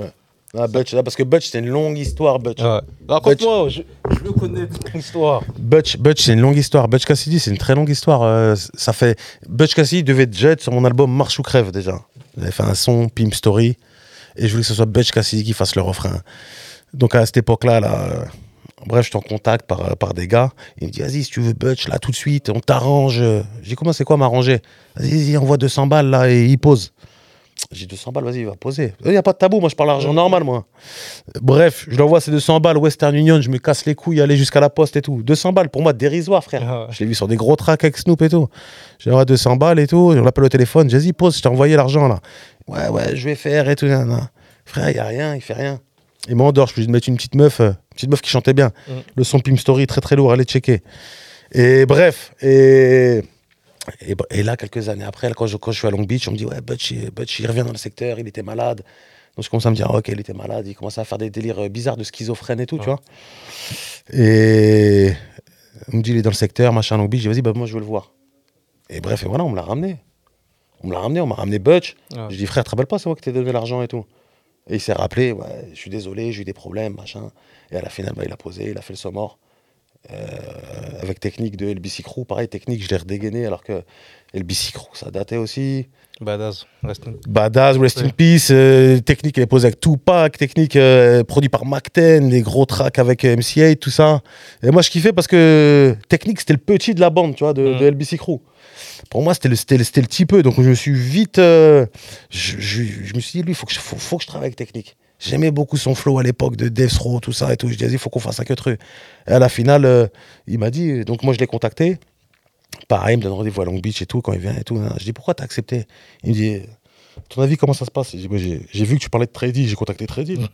B: Ah, Butch, là, parce que Butch, c'est une longue histoire, Butch.
A: Ouais. Raconte-moi, je, je veux connaître l'histoire.
B: Butch, Butch c'est une longue histoire. Butch Cassidy, c'est une très longue histoire. Euh, ça fait... Butch Cassidy devait déjà être sur mon album Marche ou Crève, déjà. J'avais fait un son, Pimp Story, et je voulais que ce soit Butch Cassidy qui fasse le refrain. Donc à cette époque-là, là, euh, bref, je suis en contact par, euh, par des gars. Ils me disent, vas-y, si tu veux Butch, là, tout de suite, on t'arrange. J'ai dit, comment c'est quoi m'arranger? Vas-y, vas-y, envoie 200 balles, là, et il pose. J'ai 200 balles, vas-y, va poser. Il n'y a pas de tabou, moi je parle argent normal, moi. Bref, je lui envoie ces 200 balles, Western Union, je me casse les couilles, aller jusqu'à la poste et tout. 200 balles, pour moi, dérisoire, frère.
A: Ah ouais.
B: Je l'ai vu sur des gros tracks avec Snoop et tout. J'ai envoyé 200 balles et tout, on l'appelle au téléphone, j'ai dit, pose, je t'ai envoyé l'argent là. Ouais, ouais, je vais faire et tout. nan, nan. Frère, il n'y a rien, il fait rien. Il m'endort, je lui dis de mettre une petite meuf, euh, une petite meuf qui chantait bien.
A: Mm.
B: Le son Pim Story, très très lourd, allez checker. Et bref, et, et, et là, quelques années après, quand, je, quand je suis à Long Beach, on me dit, ouais, Butch, il- Butch, il revient dans le secteur, il était malade. Donc je commence à me dire, ok, il était malade, il commence à faire des délires euh, bizarres de schizophrène et tout, tu vois. Et on me dit, il est dans le secteur, machin, Long Beach, j'ai dit, vas-y, bah, moi, je veux le voir. Et bref, et voilà, on me l'a ramené. On me l'a ramené, on m'a ramené Butch.
A: Ouais.
B: Je dis, frère, te rappelles pas, c'est moi qui t'ai donné l'argent et tout. Et il s'est rappelé, ouais, je suis désolé, j'ai eu des problèmes, machin. Et à la finale, bah, il a posé, il a fait le saut mort. Euh, avec technique de LBC Crew, pareil, technique, je l'ai redégainé alors que LBC Crew, ça datait aussi.
A: Badass. Reste-
B: Badass, Rest in. Peace, euh, technique, elle est posée avec Tupac, technique euh, produit par Mac-10, les gros tracks avec euh, MC8, tout ça. Et moi, je kiffais parce que technique, c'était le petit de la bande, tu vois, de,
A: Mm.
B: de LBC Crew. Pour moi, c'était le, c'était le, c'était le petit peu. Donc, je me suis vite. euh, je, je- je me suis dit, lui, il faut, que je- faut, faut que je travaille avec technique. J'aimais beaucoup son flow à l'époque de Death Row, tout ça et tout. Je disais, il faut qu'on fasse un que truc. Et à la finale, euh, il m'a dit, donc moi, je l'ai contacté. Pareil, il me donne rendez-vous à Long Beach et tout, quand il vient et tout. Je dis, pourquoi t'as accepté? Il me dit, ton avis, comment ça se passe? J'ai vu que tu parlais de Trady, j'ai contacté Trady. [laughs]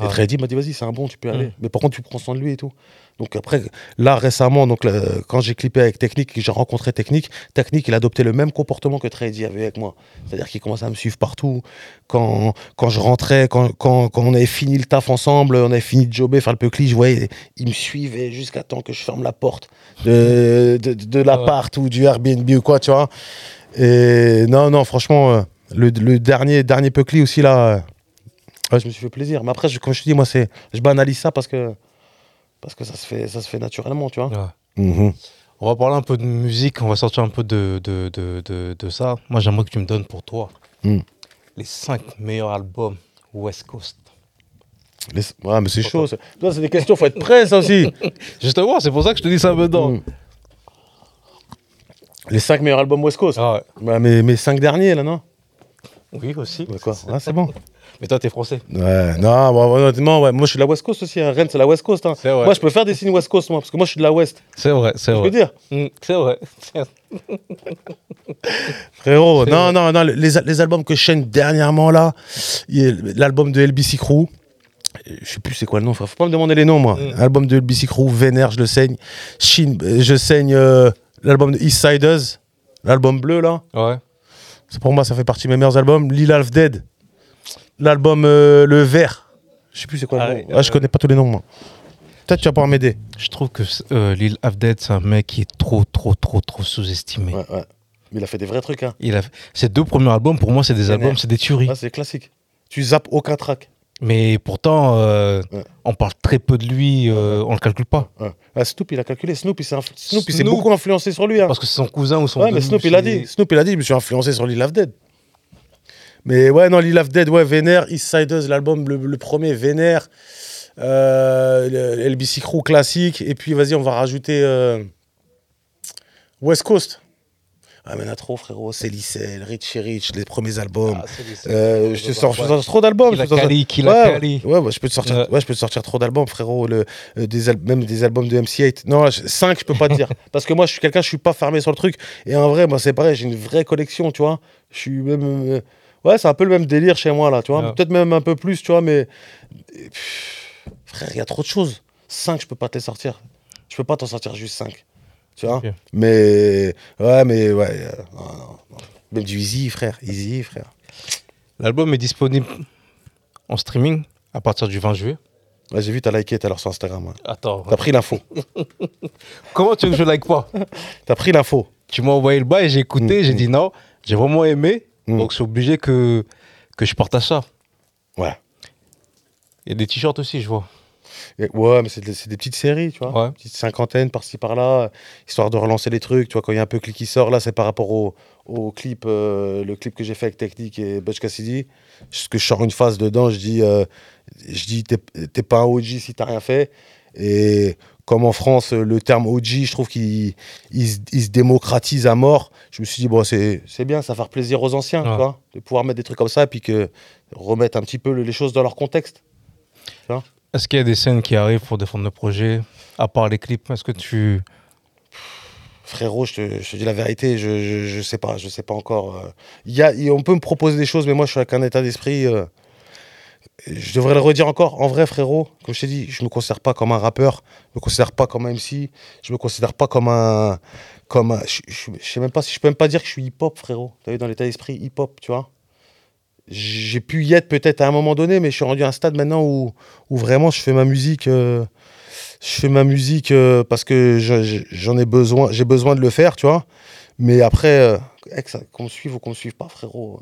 A: Mm.
B: Et
A: Ah.
B: Trady m'a dit, vas-y, c'est un bon, tu peux y aller.
A: Mm.
B: Mais par contre, tu prends soin de lui et tout. Donc après, là, récemment, donc, quand j'ai clippé avec Technique, que j'ai rencontré Technique, Technique, il a adopté le même comportement que Trady avait avec moi. C'est-à-dire qu'il commençait à me suivre partout. Quand, quand je rentrais, quand, quand, quand on avait fini le taf ensemble, on avait fini de jobber, faire le peucli, je voyais, il me suivait jusqu'à temps que je ferme la porte de, de, de l'appart ou du Airbnb ou quoi, tu vois. Et non, non, franchement, euh, le, le dernier, dernier peucli aussi, là, ouais, je me suis fait plaisir. Mais après, je- comme je te dis, moi, c'est, je banalise ça parce que, parce que ça, se fait, ça se fait naturellement, tu vois.
A: Ouais.
B: Mhm.
A: On va parler un peu de musique, on va sortir un peu de, de, de, de, de ça. Moi, j'aimerais que tu me donnes pour toi
B: Mm.
A: les 5 meilleurs albums West Coast.
B: Les- Ouais, mais c'est chaud. ça. Toi, c'est des questions, faut être prêt, ça aussi. [laughs]
A: Justement, c'est pour ça que je te dis ça maintenant.
B: Mm. Les cinq meilleurs albums West Coast.
A: Ah ouais.
B: Bah, mes, mes cinq derniers, là, non?
A: Oui, aussi.
B: Ouais, c'est bon.
A: Mais toi, t'es français.
B: Ouais, non, bah, honnêtement, ouais. moi, je suis de la West Coast aussi. Hein. Rennes, c'est la West Coast. Hein.
A: Vrai.
B: Moi, je peux faire des signes West Coast, moi, parce que moi, je suis de la West.
A: C'est vrai, c'est
B: Je peux
A: vrai.
B: dire
A: Mm, C'est vrai. [laughs]
B: Frérot, non,
A: vrai.
B: non, non, les, les albums que je chaîne dernièrement là, il y a l'album de LBC Crew, je sais plus c'est quoi le nom, frère. faut pas me demander les noms moi.
A: Mm.
B: Album de LBC Crew, Vénère, je le saigne. Shin, euh, je saigne euh, l'album de East Siders, l'album bleu là.
A: Ouais.
B: Pour moi, ça fait partie de mes meilleurs albums. Lil Half Dead, l'album euh, Le Vert, je sais plus c'est quoi
A: Ah
B: le nom. Ah, je
A: euh,
B: connais pas tous les noms moi. Peut-être tu vas pouvoir m'aider.
A: Je trouve que euh, Lil Avded, c'est un mec qui est trop, trop, trop, trop sous-estimé.
B: Ouais, ouais. Mais il a fait des vrais trucs, hein.
A: Il a... Ses deux premiers albums, pour moi, c'est des albums, c'est des tueries.
B: Ouais, c'est classique. Tu zappes aucun track.
A: Mais pourtant, euh,
B: Ouais.
A: on parle très peu de lui, euh, on le calcule pas.
B: Ouais. Ah, Snoop, il a calculé. Snoop, il s'est Snoop. beaucoup influencé sur lui. Hein.
A: Parce que c'est son cousin ou son
B: Ouais, mais Snoop, il a dit. Snoop, il a dit, je me suis influencé sur Lil Have Dead. Mais ouais, non, Lil Have Dead, ouais, Vénère, East Siders, l'album, le, le premier, Vénère, euh, LBC Crew classique, et puis vas-y, on va rajouter euh, West Coast. Ah, mais il y en a trop, frérot. C'est Licel, Rich Rich, les premiers albums.
A: Ah,
B: Euh, je te sors, trop d'albums. Je
A: a
B: te sors- ouais, ouais, ouais, je peux te sortir,
A: Ouais.
B: je peux te sortir trop d'albums, frérot. Le, euh, des al- même des albums de MC8. Non, 5, je peux pas te dire. [laughs] Parce que moi, je suis quelqu'un, je suis pas fermé sur le truc. Et en vrai, moi, c'est pareil, j'ai une vraie collection, tu vois. Je suis même. euh, ouais, c'est un peu le même délire chez moi, là, tu vois.
A: Ouais.
B: Peut-être même un peu plus, tu vois, mais. Pff, Frère, il y a trop de choses. 5, je peux pas te les sortir. Je peux pas t'en sortir juste 5. Tu vois. Mais. Ouais, mais ouais. euh, non, non, non. Même du Easy, frère. Easy, frère.
A: L'album est disponible en streaming à partir du 20 juillet.
B: Ouais, j'ai vu, t'as liké tout à l'heure sur Instagram.
A: Attends,
B: T'as pris l'info. [laughs]
A: comment tu veux que je like pas?
B: T'as pris l'info.
A: Tu m'as envoyé le bail, j'ai écouté,
B: Mm,
A: j'ai dit non, j'ai vraiment aimé,
B: Mm.
A: donc c'est obligé que, que je partage ça.
B: Ouais.
A: Il y a des t-shirts aussi, je vois.
B: Et- Ouais, mais c'est des, petites séries, tu vois.
A: Ouais.
B: Une petite cinquantaine par-ci par-là, histoire de relancer les trucs. Tu vois, quand il y a un peu clic qui sort, là, c'est par rapport au, au clip, euh, le clip que j'ai fait avec Technique et Butch Cassidy. Parce que je sors une phase dedans, je dis, euh, je dis t'es t'es pas un OG si t'as rien fait. Et comme en France, le terme OG, je trouve qu'il il se, il se démocratise à mort. Je me suis dit, bon, c'est bien, ça va faire plaisir aux anciens,
A: Ouais.
B: de pouvoir mettre des trucs comme ça, puis que remettre un petit peu le- les choses dans leur contexte.
A: Est-ce qu'il y a des scènes qui arrivent pour défendre le projet, à part les clips? Est-ce que tu...
B: Frérot, je te, je te dis la vérité, je, je, je sais pas, je sais pas encore. euh. Il y a, on peut me proposer des choses, mais moi je suis avec un état d'esprit. euh, je devrais le redire encore. En vrai, frérot, comme je t'ai dit, je me considère pas comme un rappeur, je me considère pas comme un MC, je me considère pas comme un, comme je, je sais même pas si je peux même pas dire que je suis hip hop, frérot. T'as vu dans l'état d'esprit hip hop, tu vois. J'ai pu y être peut-être à un moment donné, mais je suis rendu à un stade maintenant où, où vraiment je fais ma musique. euh, je fais ma musique euh, parce que je- je- j'en ai besoin, j'ai besoin de le faire, tu vois. Mais après, euh, qu'on me suive ou qu'on me suive pas, frérot.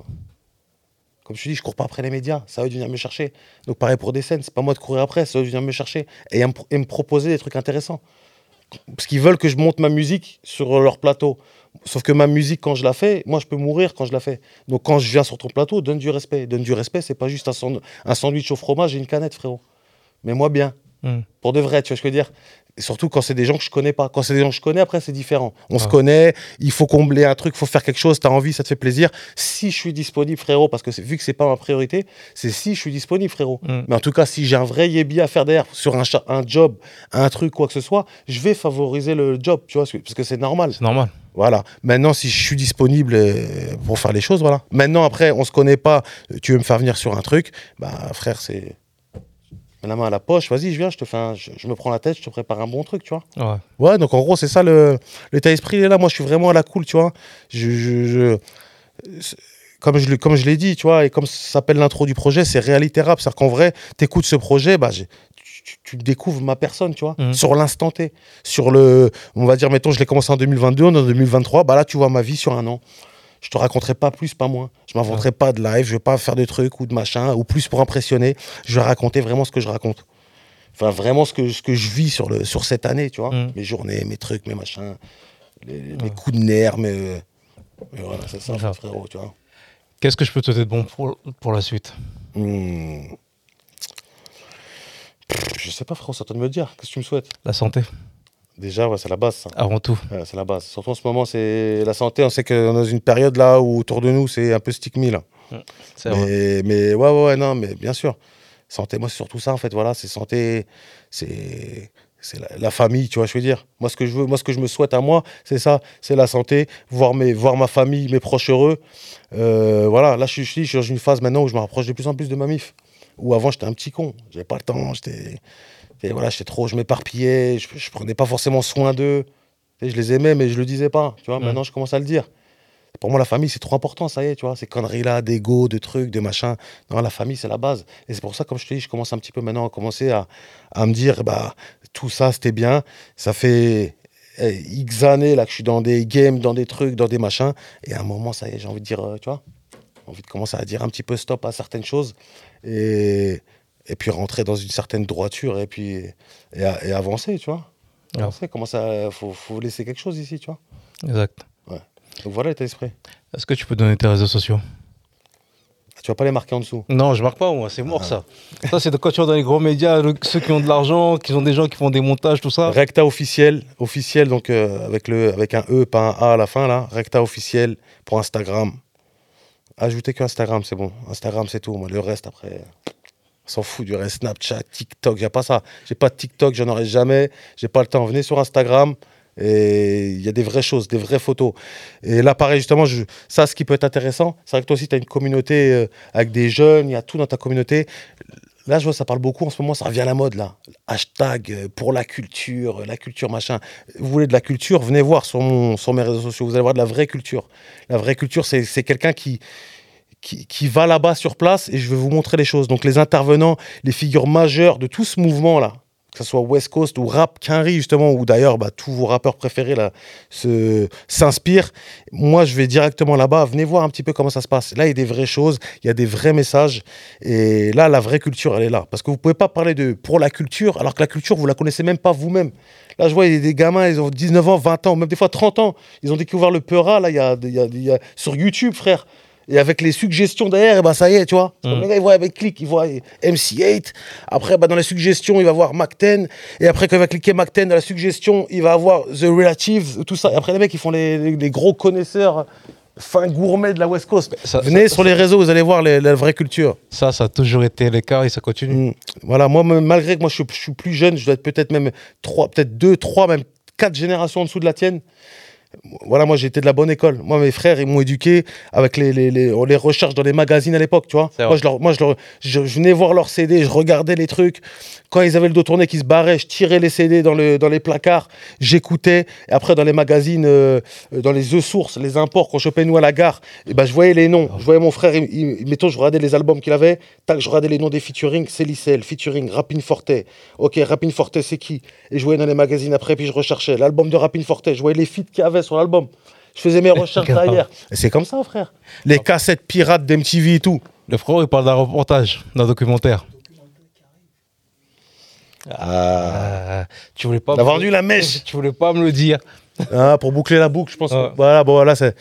B: Comme je te dis, je cours pas après les médias, ça va venir me chercher. Donc pareil pour des scènes, c'est pas moi de courir après, ça va venir me chercher et, me, et me proposer des trucs intéressants. Parce qu'ils veulent que je monte ma musique sur leur plateau. Sauf que ma musique, quand je la fais, moi je peux mourir quand je la fais. Donc quand je viens sur ton plateau, donne du respect. Donne du respect, c'est pas juste un sandwich au fromage et une canette, frérot. Mais moi bien.
A: Hmm.
B: Pour de vrai, tu vois ce que je veux dire? Et surtout quand c'est des gens que je connais pas. Quand c'est des gens que je connais, après, c'est différent. On se
A: Ah.
B: connaît, il faut combler un truc, il faut faire quelque chose, tu as envie, ça te fait plaisir. Si je suis disponible, frérot, parce que vu que c'est pas ma priorité, c'est si je suis disponible, frérot.
A: Hmm.
B: Mais en tout cas, si j'ai un vrai yébi à faire derrière, sur un, job, un truc, quoi que ce soit, je vais favoriser le job, tu vois, parce que c'est normal.
A: C'est normal.
B: Voilà. Maintenant, si je suis disponible euh, pour faire les choses, voilà. Maintenant, après, on se connaît pas, tu veux me faire venir sur un truc, bah frère, c'est la main à la poche, vas-y, je viens, je te fais un- je, je me prends la tête, je te prépare un bon truc, tu vois.
A: Ouais.
B: Ouais, donc en gros, c'est ça le l'état d'esprit, est là. Moi, je suis vraiment à la cool, tu vois. Je, je- je- comme je, l'ai- comme je l'ai dit, tu vois, et comme ça s'appelle l'intro du projet, c'est réalité rap. C'est-à-dire qu'en vrai, t'écoutes ce projet, bah, j'ai- tu, tu- tu découvres ma personne, tu vois,
A: Mhm.
B: sur l'instant T. Sur le, on va dire, mettons, je l'ai commencé en 2022, on est en 2023, bah là, tu vois ma vie sur un an. Je te raconterai pas plus, pas moins. Je m'inventerai pas de live, je vais pas faire de trucs ou de machin, ou plus pour impressionner. Je vais raconter vraiment ce que je raconte. Enfin, vraiment ce que, ce que je vis sur, le, sur cette année, tu vois.
A: Mhm.
B: Mes journées, mes trucs, mes machins, les, les- mes coups de nerfs, mes... mais voilà, c'est ça, frérot, tu vois.
A: Qu'est-ce que je peux te souhaiter de bon pour, pour la suite?
B: Pff, Je sais pas, frérot, c'est à toi de me le dire. Qu'est-ce que tu me souhaites?
A: La santé,
B: Déjà, ouais, c'est la base, ça.
A: avant tout.
B: Ouais, c'est la base. Surtout en ce moment, c'est la santé. On sait qu'on est dans une période là où autour de nous, c'est un peu là.
A: C'est vrai.
B: Mais, mais ouais, ouais, ouais, non, mais bien sûr. Santé, moi, c'est surtout ça, en fait. Voilà, c'est santé, c'est c'est la, la famille, tu vois, je veux dire. Moi, ce que je veux, moi, ce que je me souhaite à moi, c'est ça, c'est la santé, voir, mes, voir ma famille, mes proches heureux. Euh, voilà, là, je suis, je suis dans une phase maintenant où je me rapproche de plus en plus de ma mif. Où avant, j'étais un petit con. J'avais pas le temps, j'étais. Et voilà, j'étais trop, je m'éparpillais, je, je prenais pas forcément soin d'eux. Je les aimais, mais je le disais pas. Tu vois, maintenant, je commence à le dire. Pour moi, la famille, c'est trop important, ça y est, tu vois, ces conneries-là, d'ego, de trucs, de machin. Non, la famille, c'est la base. Et c'est pour ça, comme je te dis, je commence un petit peu maintenant à commencer à, à me dire, bah, tout ça, c'était bien. Ça fait eh, X années là, que je suis dans des games, dans des trucs, dans des machins. Et à un moment, ça y est, j'ai envie de dire, euh, tu vois, envie de commencer à dire un petit peu stop à certaines choses. Et, et puis rentrer dans une certaine droiture et puis et, avancer, tu vois. Avancer, commencer à, faut, faut laisser quelque chose ici, tu vois.
A: Exact.
B: Donc voilà l'état d'esprit.
A: Est-ce que tu peux donner tes réseaux sociaux?
B: Tu vas pas les marquer en dessous.
A: Non, je marque pas, moi, c'est mort ça. Ça, c'est de quand tu vas dans les gros médias, le- ceux qui ont de l'argent, qui ont des gens qui font des montages, tout ça.
B: Recta officiel, officiel donc euh, avec le avec un E pas un A à la fin là. Recta officiel pour Instagram. Ajoutez que Instagram, c'est bon. Instagram, c'est tout. Moi, le reste après, on s'en fout du reste. Snapchat, TikTok, j'ai pas ça. J'ai pas de TikTok, j'en aurai jamais. J'ai pas le temps. Venez sur Instagram. Et il y a des vraies choses, des vraies photos. Et là, pareil, justement, ça, ce qui peut être intéressant, c'est vrai que toi aussi, tu as une communauté euh, avec des jeunes, il y a tout dans ta communauté. Là, je vois, ça parle beaucoup en ce moment, ça revient à la mode, là. Hashtag euh, pour la culture, euh, la culture, machin. Vous voulez de la culture, venez voir sur, mon, sur mes réseaux sociaux, vous allez voir de la vraie culture. La vraie culture, c'est quelqu'un qui, qui, va là-bas sur place et je vais vous montrer les choses. Donc, les intervenants, les figures majeures de tout ce mouvement-là, que ce soit West Coast ou Rap Quinry, justement, ou d'ailleurs, bah, tous vos rappeurs préférés là, se- s'inspirent. Moi, je vais directement là-bas. Venez voir un petit peu comment ça se passe. Là, il y a des vraies choses, il y a des vrais messages. Et là, la vraie culture, elle est là. Parce que vous pouvez pas parler de pour la culture, alors que la culture, vous la connaissez même pas vous-même. Là, je vois, il y a des gamins, ils ont 19 ans, 20 ans, même des fois 30 ans. Ils ont découvert le Peura, là, il y a- il y a- sur YouTube, frère. Et avec les suggestions derrière, et ben ça y est, tu vois. C'est comme
A: Mm.
B: Le gars, il voit avec clic, il voit MC8. Après, bah, dans les suggestions, il va voir Mac10. Et après, quand il va cliquer Mac10 dans la suggestion, il va avoir The Relatives, tout ça. Et après, les mecs, ils font les, les- les gros connaisseurs, fins gourmets de la West Coast.
A: Ça-
B: Venez
A: ça-
B: sur les réseaux, vous allez voir les- la vraie culture.
A: Ça, ça a toujours été le cas et ça continue.
B: Mm. Voilà, moi, malgré que moi, je suis, je suis plus jeune, je dois être peut-être même trois, peut-être deux, trois, même quatre générations en dessous de la tienne. Voilà, moi, été de la bonne école. Moi, mes frères, ils m'ont éduqué avec les, les, les, les recherches dans les magazines à l'époque, tu vois. Moi, je, leur, moi je, leur- je, je venais voir leurs CD, je regardais les trucs. Quand ils avaient le dos tourné, qu'ils se barraient, je tirais les CD dans, le, dans les placards, j'écoutais. Et après, dans les magazines, euh, dans les œufs sources, les imports, qu'on chopait nous à la gare, et ben, je voyais les noms. Je voyais mon frère, il, il- mettons, je regardais les albums qu'il avait. Tac, je regardais les noms des featuring. Célicel, featuring, Rapin Forte. Ok, Rapin Forte, c'est qui? Et je voyais dans les magazines après, puis je recherchais l'album de Rapin Forte. Je voyais les feats qu'il y sur l'album. Je faisais mes [laughs] recherches derrière. Et c'est comme ça, frère. Les cassettes pirates d'MTV et tout.
A: Le frérot, il parle d'un reportage, d'un documentaire. Ah, tu voulais pas.
B: Vendu la mèche. [laughs]
A: Tu voulais pas me le dire.
B: Ah, pour boucler la boucle, je pense. que-
A: Ouais.
B: Voilà, bon, voilà, c'est.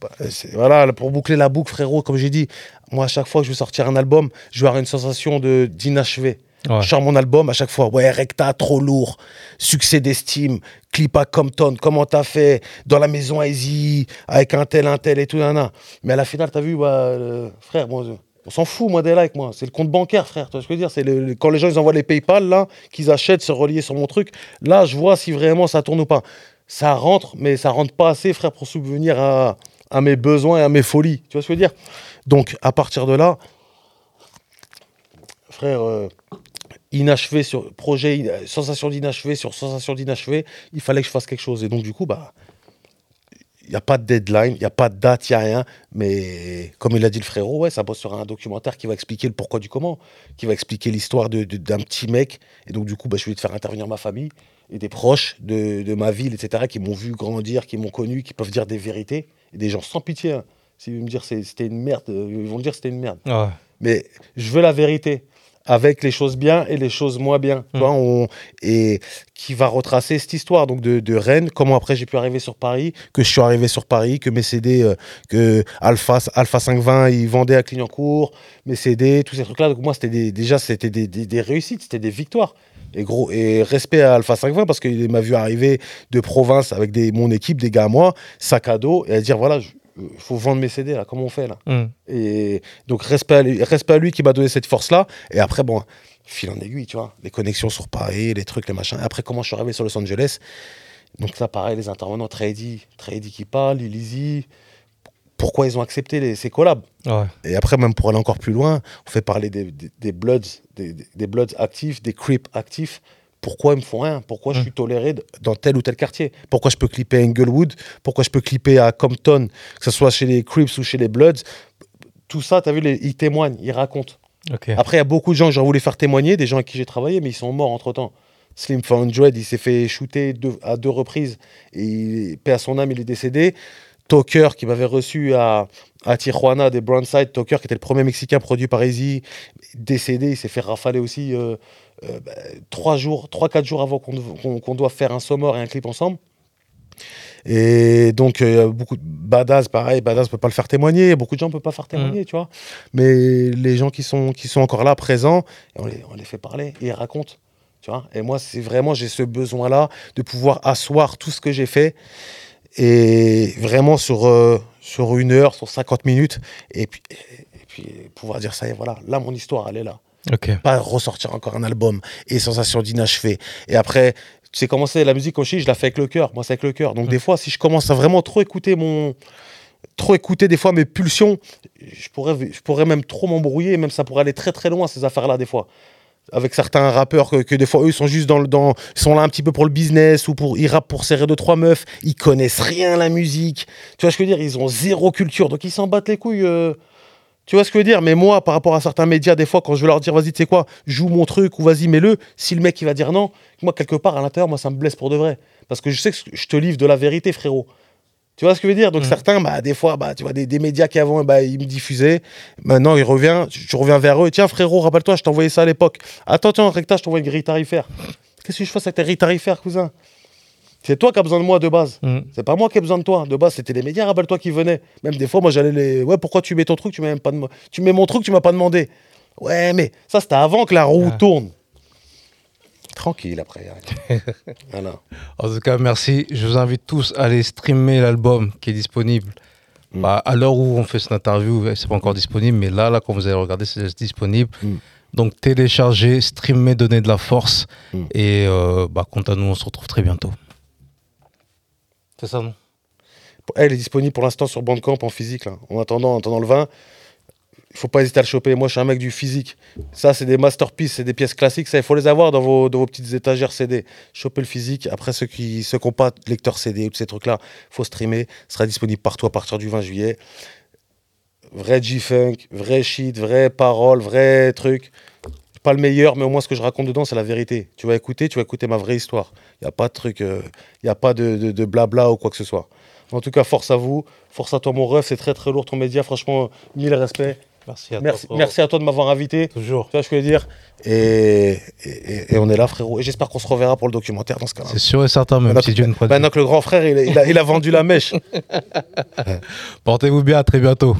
B: bah, c'est- Voilà, pour boucler la boucle, frérot, comme j'ai dit, moi, à chaque fois que je vais sortir un album, je vais avoir une sensation de d'inachevé.
A: Ouais.
B: Je sors mon album à chaque fois. Ouais, Recta, trop lourd. Succès d'estime. Clip à Compton. Comment t'as fait? Dans la maison Easy. Avec un tel, un tel et tout. Nana. Mais à la finale, t'as vu, bah, euh, frère, je- on s'en fout, moi, des likes, moi. C'est le compte bancaire, frère. Tu vois ce que je veux dire? C'est quand les gens, ils envoient les PayPal, là, qu'ils achètent, se relier sur mon truc. Là, je vois si vraiment ça tourne ou pas. Ça rentre, mais ça rentre pas assez, frère, pour subvenir à, à mes besoins et à mes folies. Tu vois ce que je veux dire? Donc, à partir de là, frère, euh, inachevé sur projet, ina- sensation d'inachevé sur sensation d'inachevé. Il fallait que je fasse quelque chose. Et donc, du coup, bah, il n'y a pas de deadline, il n'y a pas de date, il n'y a rien. Mais comme il a dit le frérot, ouais, ça bosse sur un documentaire qui va expliquer le pourquoi du comment, qui va expliquer l'histoire de- de- d'un petit mec. Et donc, du coup, bah, je voulais te faire intervenir ma famille et des proches de, de ma ville, etc., qui m'ont vu grandir, qui m'ont connu, qui peuvent dire des vérités. Et des gens sans pitié. hein. S'ils veulent me dire c'était une merde, euh, ils vont me dire c'était une merde.
A: Ouais.
B: Mais je veux la vérité avec les choses bien et les choses moins bien.
A: Mm.
B: vois, on- et qui va retracer cette histoire donc de, de Rennes, comment après j'ai pu arriver sur Paris, que je suis arrivé sur Paris, que mes CD, euh, que Alpha, Alpha 520, ils vendaient à Clignancourt, mes CD, tous ces trucs-là. Donc moi, c'était déjà, c'était des, des- des réussites, c'était des victoires. Et gros, et respect à Alpha 520 parce qu'il m'a vu arriver de province avec des, mon équipe, des gars à moi, sac à dos, et à dire voilà, il faut vendre mes CD là, comment on fait là
A: Mm.
B: et donc, respect à lui, respect à lui qui m'a donné cette force-là. Et après, bon, fil en aiguille, tu vois. Les connexions sur Paris, les trucs, les machins. Et après, comment je suis arrivé sur Los Angeles Donc, ça, pareil, les intervenants, Trady, Trady qui parle, Lizzy. Pourquoi ils ont accepté les- ces collabs
A: Ouais.
B: Et après, même pour aller encore plus loin, on fait parler des, des, des Bloods, des, Bloods actifs, des Crips actifs. Pourquoi ils me font rien? Pourquoi je
A: Mm.
B: suis toléré dans tel ou tel quartier? Pourquoi je peux clipper à Inglewood Pourquoi je peux clipper à Compton, que ce soit chez les Crips ou chez les Bloods? Tout ça, tu as vu, les- ils témoignent, ils racontent. Après, il y a beaucoup de gens que j'aurais voulu faire témoigner, des gens avec qui j'ai travaillé, mais ils sont morts entre temps. Slim 400, il s'est fait shooter deux- à deux reprises. Et il, paix à son âme, il est décédé. Toker, qui m'avait reçu à, à Tijuana des Brownside, Toker, qui était le premier Mexicain produit par Easy, décédé, il s'est fait rafaler aussi euh, euh, bah, trois jours, trois, quatre jours avant qu'on qu'on doit faire un Sommer et un clip ensemble. Et donc, euh, beaucoup de Badass, pareil, Badass peut pas le faire témoigner, beaucoup de gens peuvent pas faire témoigner, tu vois. Mais les gens qui sont, qui sont encore là, présents, on les, on les fait parler et ils racontent, tu vois. Et moi, c'est vraiment, j'ai ce besoin-là de pouvoir asseoir tout ce que j'ai fait et vraiment sur, euh, sur une heure, sur 50 minutes, et puis, et, et puis pouvoir dire ça, et voilà, là, mon histoire, elle est là Pas ressortir encore un album et sensation d'inachevé. Et après, tu sais comment c'est la musique aussi, je la fais avec le cœur. Moi, c'est avec le cœur. Donc,
A: Mm.
B: des fois, si je commence à vraiment trop écouter mon. Trop écouter des fois mes pulsions, je pourrais, je pourrais même trop m'embrouiller, même ça pourrait aller très très loin ces affaires-là des fois. Avec certains rappeurs que, que des fois eux ils sont juste dans le dans ils sont là un petit peu pour le business ou pour ils rappent pour serrer deux trois meufs, ils connaissent rien à la musique. Tu vois ce que je veux dire, ils ont zéro culture donc ils s'en battent les couilles euh, tu vois ce que je veux dire? Mais moi, par rapport à certains médias, des fois, quand je veux leur dire, vas-y, tu sais quoi, joue mon truc ou vas-y, mets-le, si le mec il va dire non, moi, quelque part, à l'intérieur, moi, ça me blesse pour de vrai. Parce que je sais que je te livre de la vérité, frérot. Tu vois ce que je veux dire? Donc,
A: Mhm.
B: certains, bah, des fois, bah, tu vois, des, des médias qui avant, bah, ils me diffusaient. Maintenant, ils reviennent, tu, tu reviens vers eux. Tiens, frérot, rappelle-toi, je t'envoyais ça à l'époque. Attends, attends, Recta, je t'envoie une grille tarifaire. Qu'est-ce que je fais avec ta grille tarifaire, cousin? C'est toi qui as besoin de moi de base.
A: Mm.
B: C'est pas moi qui ai besoin de toi. De base, c'était les médias, rappelle-toi, qui venaient. Même des fois, moi, j'allais les. Ouais, pourquoi tu mets ton truc Tu mets même pas de... Tu mets mon truc, tu m'as pas demandé. Ouais, mais ça, c'était avant que la roue
A: Ah.
B: tourne. Tranquille après. arrête. [laughs] voilà.
A: En tout cas, merci. Je vous invite tous à aller streamer l'album qui est disponible.
B: Mm.
A: Bah, à l'heure où on fait cette interview, c'est pas encore disponible, mais là, là, quand vous allez regarder, c'est disponible.
B: Mm.
A: Donc, téléchargez, streamez, donnez de la force. Et euh, bah, quant à nous, on se retrouve très bientôt. C'est ça, non
B: Elle est disponible pour l'instant sur Bandcamp en physique. En attendant, en attendant le 20, il faut pas hésiter à le choper. Moi, je suis un mec du physique. Ça, c'est des masterpieces, c'est des pièces classiques. Il faut les avoir dans vos, petites étagères CD. Choper le physique. Après, ceux qui ceux qui n'ont pas de lecteur CD ou ces trucs-là, faut streamer. Ce sera disponible partout à partir du 20 juillet. Vrai G-Funk, vrai shit, vraie parole, vrai truc. Pas le meilleur, mais au moins ce que je raconte dedans, c'est la vérité. Tu vas écouter, tu vas écouter ma vraie histoire. Il n'y a pas de truc, il n'y a pas de, de- de blabla ou quoi que ce soit. En tout cas, force à vous, force à toi mon ref, c'est très très lourd ton média, franchement, mille respects.
A: Merci à
B: Merci,
A: toi.
B: merci à toi de m'avoir invité.
A: Toujours.
B: Tu vois ce que je veux dire? Et, et- et on est là, frérot. Et j'espère qu'on se reverra pour le documentaire dans ce cas-là.
A: C'est sûr et certain, même
B: Maintenant
A: si
B: que-
A: Dieu ne.
B: Maintenant que le grand frère, il, a- il a, il a vendu la mèche. [laughs]
A: Portez-vous bien, à très bientôt.